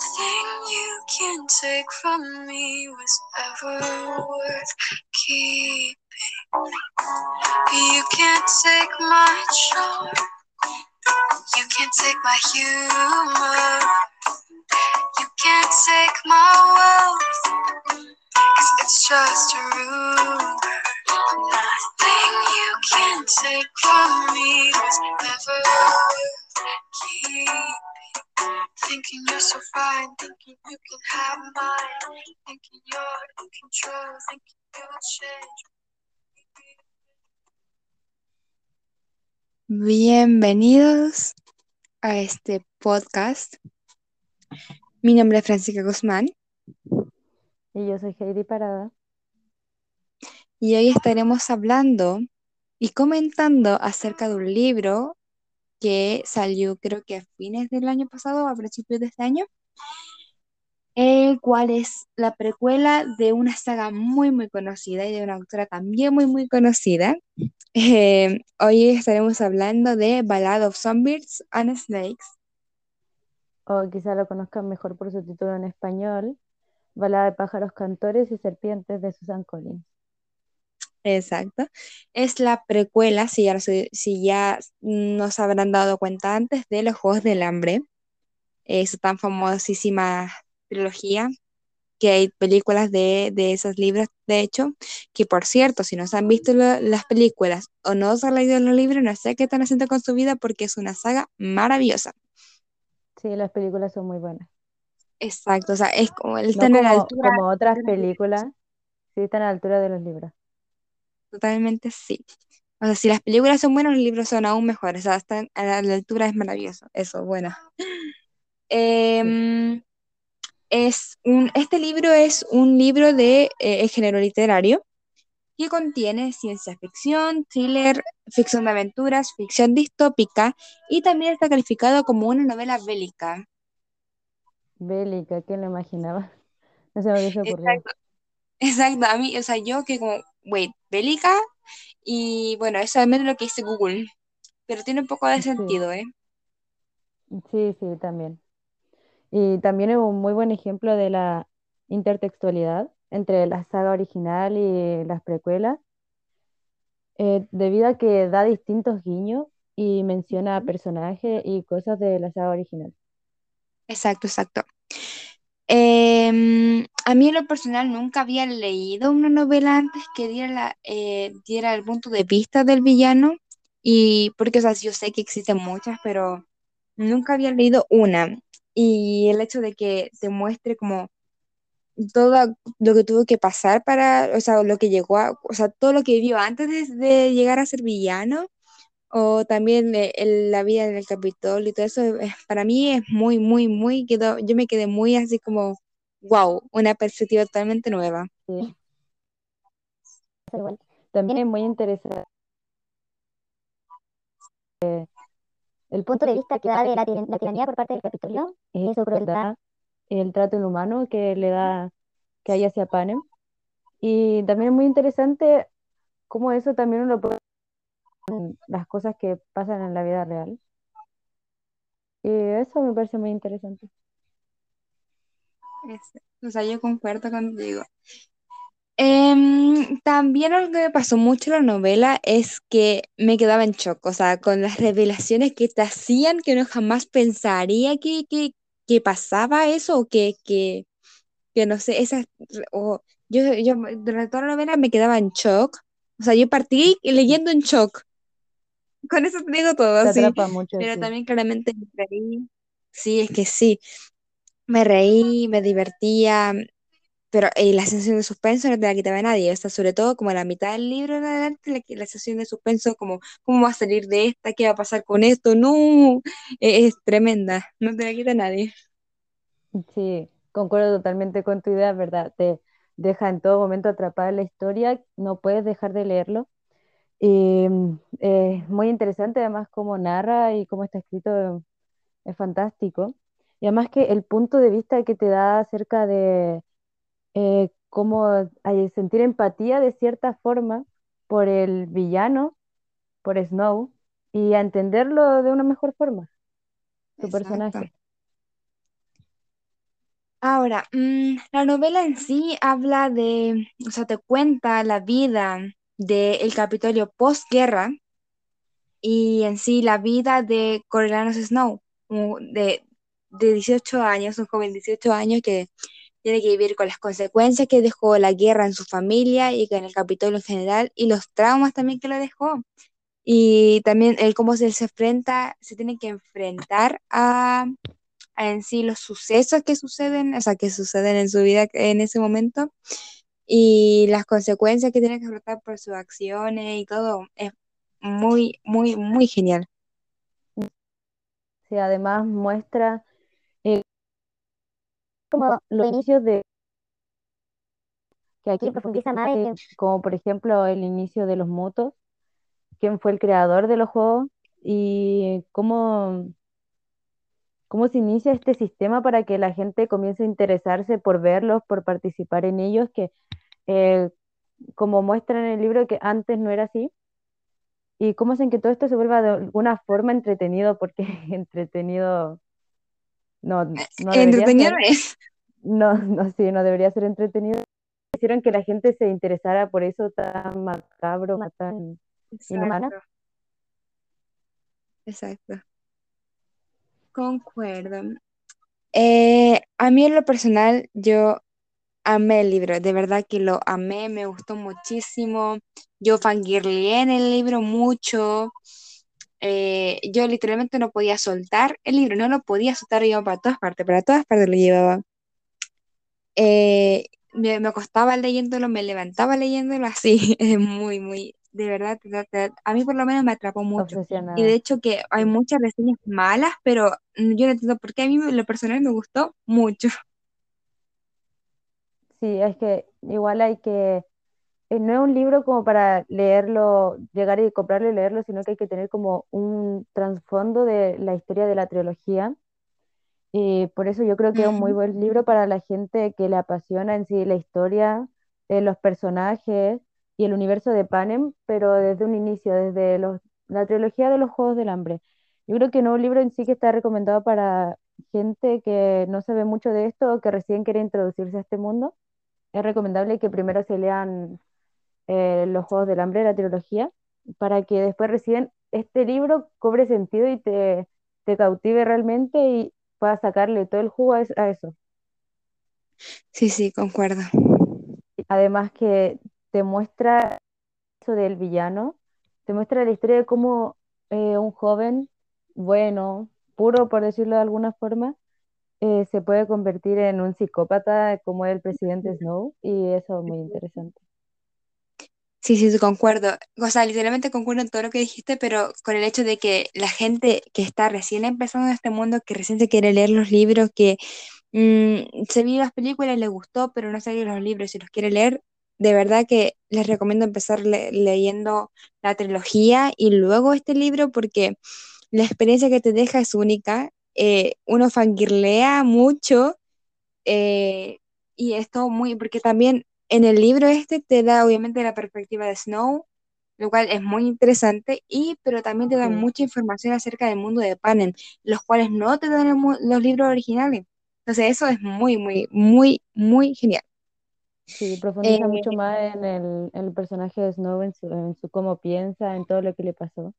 Nothing you can take from me was ever worth keeping. You can't take my charm. You can't take my humor. You can't take my wealth. Cause it's just a rumor. Nothing you can take from me Bienvenidos a este podcast. Mi nombre es Francisca Guzmán Y yo soy Heidi Parada. y hoy estaremos hablando y comentando acerca de un libro que salió creo que a fines del año pasado o a principios de este año, el cual es la precuela de una saga muy muy conocida y de una autora también muy muy conocida. Eh, hoy estaremos hablando de Ballad of Songbirds and Snakes. O quizá lo conozcan mejor por su título en español, Balada de pájaros cantores y serpientes de Susan Collins. Exacto. Es la precuela, si ya, si ya nos habrán dado cuenta antes, de los Juegos del Hambre. Esa tan famosísima trilogía, que hay películas de, de esos libros, de hecho, que por cierto, si no se han visto lo- las películas o no se han leído los libros, no sé qué están haciendo con su vida porque es una saga maravillosa. Sí, las películas son muy buenas. Exacto, o sea, es como el No están a la como, altura como otras películas, sí están a la altura de los libros. Totalmente sí. O sea, si las películas son buenas, los libros son aún mejores. O sea, están a la, altura, es maravilloso. Eso, bueno. Sí. Es un, este libro es un libro de eh, género literario que contiene ciencia ficción, thriller, ficción de aventuras, ficción distópica y también está calificado como una novela bélica. Bélica, ¿quién lo imaginaba? No se me hubiese ocurrido. Exacto, exacto. A mí, o sea, yo que como, wait, bélica y bueno, eso es menos lo que dice Google, pero tiene un poco de Sí, sentido, ¿eh? sí, sí, también. Y también es un muy buen ejemplo de la intertextualidad entre la saga original y las precuelas, eh, debido a que da distintos guiños y menciona personajes y cosas de la saga original. Exacto, exacto. Em, a mí en lo personal nunca había leído una novela antes que diera, la- eh, diera el punto de vista del villano y porque, o sea, yo sé que existen muchas, pero nunca había leído una y el hecho de que te muestre como todo lo que tuvo que pasar para, o sea, lo que llegó a, o sea, todo lo que vivió antes de, llegar a ser villano o también eh, la vida en el Capitolio y todo eso, eh, para mí es muy, muy, muy, quedó, yo me quedé muy así como, wow, una perspectiva totalmente nueva. Sí. También es muy interesante el punto de vista que da de la, tiran- la tiranía por parte del Capitolio, eh, su crueldad, el trato inhumano que le da que hay hacia Panem. Y también es muy interesante cómo eso también uno lo puede las cosas que pasan en la vida real. Y eso me parece muy interesante. Es- o sea, yo concuerdo contigo. Em, también algo que me pasó mucho en la novela es que me quedaba en shock, o sea, con las revelaciones que te hacían que uno jamás pensaría que, que, que pasaba eso o que, que, que no sé, esas, o yo, yo durante toda la novela me quedaba en shock, o sea, yo partí leyendo en shock, con eso te digo todo, Te sí, mucho, pero sí. también claramente me reí, sí, es que sí, me reí, me divertía, pero eh, la sensación de suspenso no te la quitaba nadie, o sea, sobre todo como a la mitad del libro en adelante, la, la sensación de suspenso como, ¿cómo va a salir de esta? ¿Qué va a pasar con esto? No, eh, es tremenda, no te la quita nadie. Sí, concuerdo totalmente con tu idea, ¿verdad? Te deja en todo momento atrapada la historia, no puedes dejar de leerlo. Y mm, es muy interesante además cómo narra y cómo está escrito, es fantástico. Y además que el punto de vista que te da acerca de eh, hay- sentir empatía de cierta forma por el villano, por Snow, y a entenderlo de una mejor forma, su Exacto. personaje. Ahora, mm, la novela en sí habla de, o sea, te cuenta la vida del Capitolio postguerra y en sí la vida de Coriolanus Snow, de, de 18 años, un joven de 18 años que tiene que vivir con las consecuencias que dejó la guerra en su familia y con el Capitolio en general y los traumas también que le dejó. Y también el cómo se, se enfrenta, se tiene que enfrentar a, a en sí los sucesos que suceden, o sea, que suceden en su vida en ese momento y las consecuencias que tiene que afrontar por sus acciones y todo. Es muy, muy, muy genial. Sí, además muestra como los inicios de que aquí profundiza más, como por ejemplo el inicio de los motos, quién fue el creador de los juegos y cómo, cómo se inicia este sistema para que la gente comience a interesarse por verlos, por participar en ellos, que eh, como muestra en el libro que antes no era así, y cómo hacen que todo esto se vuelva de alguna forma entretenido, porque entretenido no, no ser, es. no, no, sí, no debería ser entretenido. Hicieron que la gente se interesara por eso tan macabro, tan inhumano. Exacto. Concuerdo. Eh, a mí en lo personal, yo amé el libro, de verdad que lo amé, me gustó muchísimo. Yo fangirleé en el libro mucho. Eh, yo literalmente no podía soltar el libro, no lo podía soltar, yo para todas partes, para todas partes lo llevaba. Eh, me, me acostaba leyéndolo, me levantaba leyéndolo así, es muy, muy, de verdad, de verdad, a mí por lo menos me atrapó mucho. Y de hecho que hay muchas reseñas malas, pero mm, yo no entiendo por qué a mí lo personal me gustó mucho. Sí, es que igual hay que, no es un libro como para leerlo, llegar y comprarlo y leerlo, sino que hay que tener como un trasfondo de la historia de la trilogía. Y por eso yo creo que es un muy buen libro para la gente que le apasiona en sí la historia, eh, los personajes y el universo de Panem, pero desde un inicio, desde los, la trilogía de los Juegos del Hambre. Yo creo que no es un libro en sí que está recomendado para gente que no sabe mucho de esto o que recién quiere introducirse a este mundo. Es recomendable que primero se lean eh, los Juegos del Hambre, la trilogía, para que después recién este libro cobre sentido y te, te cautive realmente y puedas sacarle todo el jugo a a eso. Sí, sí, concuerdo. Además que te muestra eso del villano, te muestra la historia de cómo eh, un joven bueno, puro por decirlo de alguna forma, eh, se puede convertir en un psicópata como el presidente Snow y eso es muy interesante. Sí, sí, concuerdo. O sea, literalmente concuerdo en todo lo que dijiste, pero con el hecho de que la gente que está recién empezando en este mundo, que recién se quiere leer los libros, que mm, se vio las películas, le gustó, pero no se vio los libros y los quiere leer, de verdad que les recomiendo empezar le- leyendo la trilogía y luego este libro porque la experiencia que te deja es única. Eh, uno fangirlea mucho eh, y esto muy, porque también en el libro este te da obviamente la perspectiva de Snow, lo cual es muy interesante, y pero también te da mucha información acerca del mundo de Panem, los cuales no te dan los libros originales. Entonces eso es muy, muy, muy, muy genial. sí, Eh, profundiza mucho más en el, en el personaje de Snow, en su, en su cómo piensa, en todo lo que le pasó.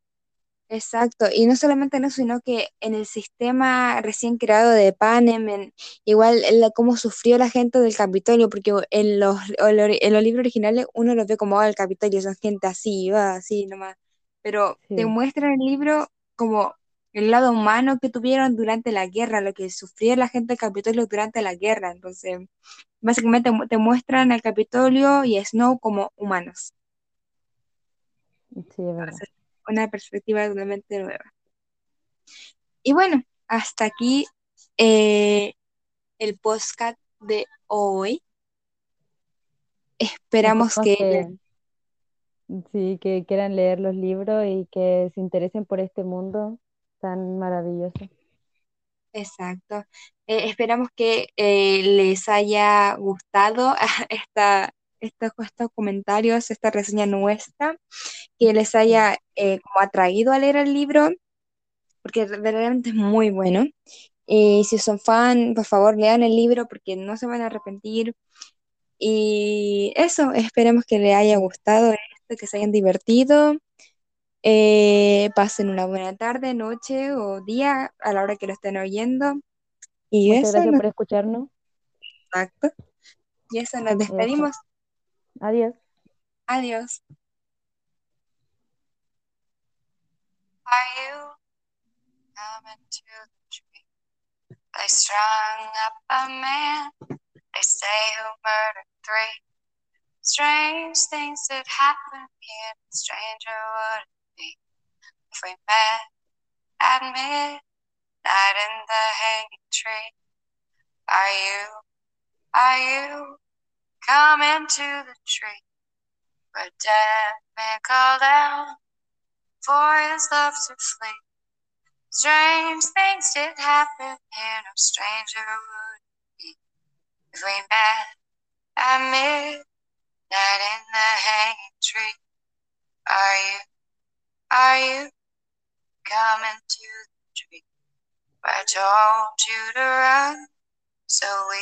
Exacto, y no solamente en eso, sino que en el sistema recién creado de Panem, en, igual en la- cómo sufrió la gente del Capitolio, porque en los, en los libros originales uno los ve como "Ah, el Capitolio, son gente así, va así nomás, pero te Sí, muestra en el libro como el lado humano que tuvieron durante la guerra, lo que sufrió la gente del Capitolio durante la guerra, entonces básicamente te muestran al Capitolio y a Snow como humanos, sí, es verdad. Entonces, una perspectiva totalmente nueva. Y bueno, hasta aquí eh, el podcast de hoy. Esperamos que, sí, que quieran leer los libros y que se interesen por este mundo tan maravilloso. Exacto. Eh, esperamos que eh, les haya gustado esta, estos, estos comentarios, esta reseña nuestra, que les haya eh, como atraído a leer el libro, porque realmente es muy bueno. Y si son fan, por favor, lean el libro porque no se van a arrepentir. Y eso, esperemos que les haya gustado esto, que se hayan divertido. Eh, pasen una buena tarde, noche o día a la hora que lo estén oyendo. Y Muchas eso, gracias nos, por escucharnos. exacto. Y eso, nos despedimos. Adiós. Adiós. Are you coming to the tree? They strung up a man, they say who murdered three. Strange things that happen here, stranger would it be if we met at midnight in the hanging tree? Are you, are you coming to the tree where dead man call out for his love to flee? Strange things did happen here, no stranger would be if we met at midnight in the hanging tree. Are you, are you coming to the tree I told you to run so we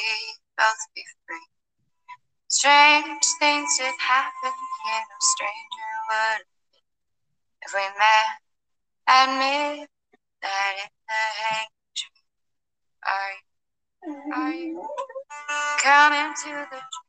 both be free? Strange things did happen here, no stranger would if we met at midnight in the hanging. Are you, are you coming to the tree?